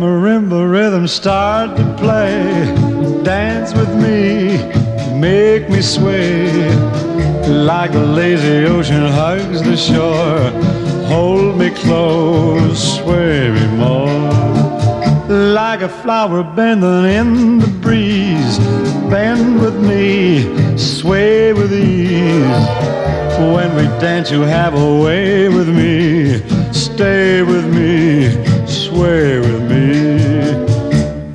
marimba rhythm start to play, dance with me, make me sway. Like the lazy ocean hugs the shore, hold me close, sway me more. Like a flower bending in the breeze, bend with me, sway with ease. When we dance, you have a way with me, stay with me, sway with.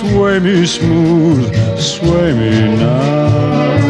Sway me smooth, sway me now.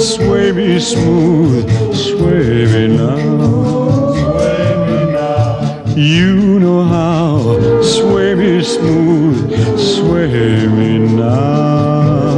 Sway me smooth, sway me now. You know how. Sway me smooth, sway me now.